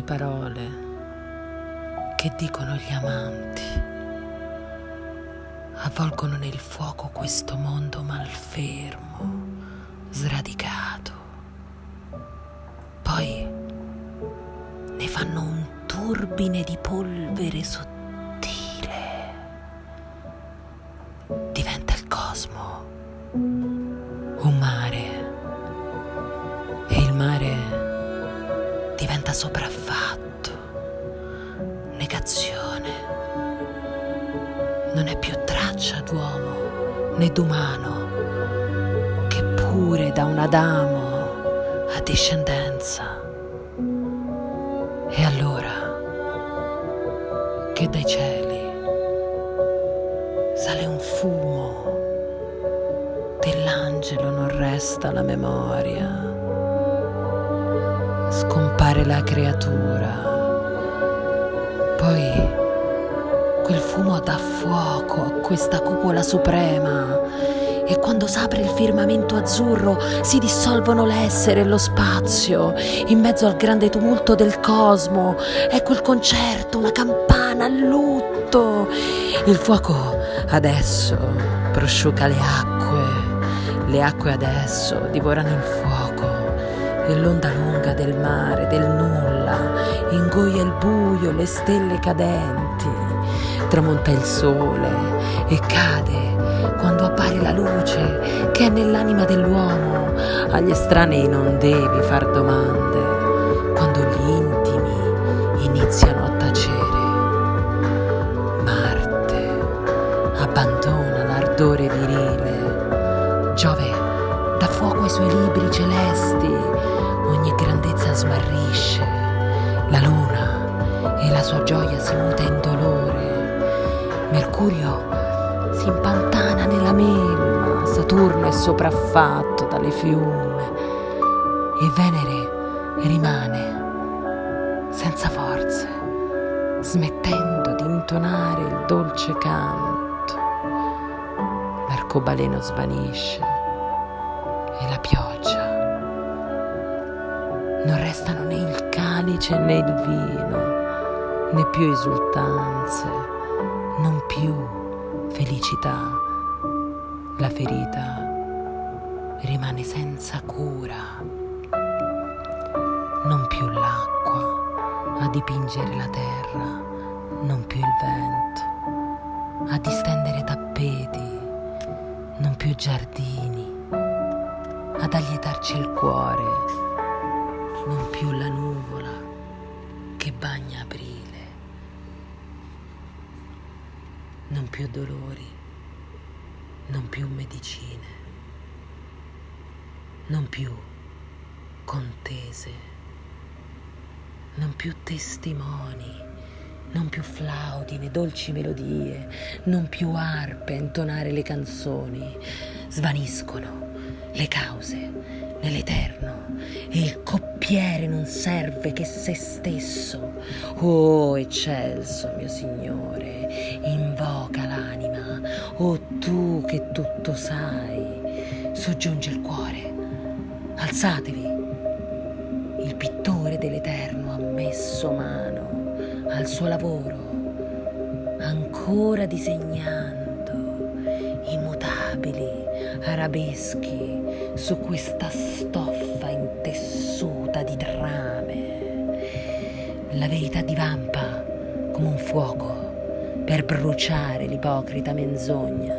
le parole che dicono gli amanti avvolgono nel fuoco questo mondo malfermo, sradicato. Poi ne fanno un turbine di polvere sottile. Diventa sopraffatto negazione. Non è più traccia d'uomo né d'umano, che pure da un Adamo ha discendenza. E allora che dai cieli sale un fumo, dell'angelo non resta la memoria, scompare la creatura poi quel fumo dà fuoco a questa cupola suprema e quando s'apre il firmamento azzurro si dissolvono l'essere e lo spazio in mezzo al grande tumulto del cosmo. Ecco il concerto, una campana a lutto. Il fuoco adesso prosciuga le acque, le acque adesso divorano il fuoco e l'onda lunga del mare, del nulla, ingoia il buio, le stelle cadenti, tramonta il sole e cade quando appare la luce che è nell'anima dell'uomo. Agli estranei non devi far domande quando gli intimi iniziano a tacere. Marte abbandona l'ardore virile. Giove dà fuoco ai suoi libri celesti ogni grandezza smarrisce, la luna e la sua gioia si muta in dolore, Mercurio si impantana nella melma, Saturno è sopraffatto dalle fiume. E Venere rimane senza forze, smettendo di intonare il dolce canto. L'arcobaleno svanisce e la pioggia. Non restano né il calice né il vino, né più esultanze, non più felicità. La ferita rimane senza cura, non più l'acqua a dipingere la terra, non più il vento, a distendere tappeti, non più giardini, ad allietarci il cuore non più la nuvola che bagna aprile, non più dolori, non più medicine, non più contese, non più testimoni, non più flauti né dolci melodie, non più arpe a intonare le canzoni, svaniscono le cause nell'eterno e il coppiere non serve che se stesso. Oh eccelso mio Signore, invoca l'anima, oh tu che tutto sai, soggiunge il cuore, alzatevi. Il pittore dell'Eterno ha messo mano al suo lavoro, ancora disegnando immutabili arabeschi su questa stoffa intessuta di trame. La verità divampa come un fuoco per bruciare l'ipocrita menzogna.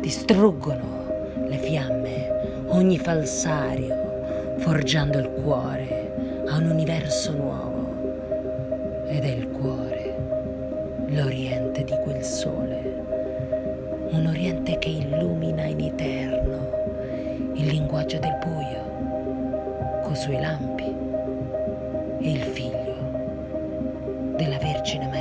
Distruggono le fiamme ogni falsario, forgiando il cuore a un universo nuovo ed è il cuore, l'oriente di quel sole, un oriente che illumina in eterno il linguaggio del buio, coi suoi lampi, e il figlio della Vergine Maria.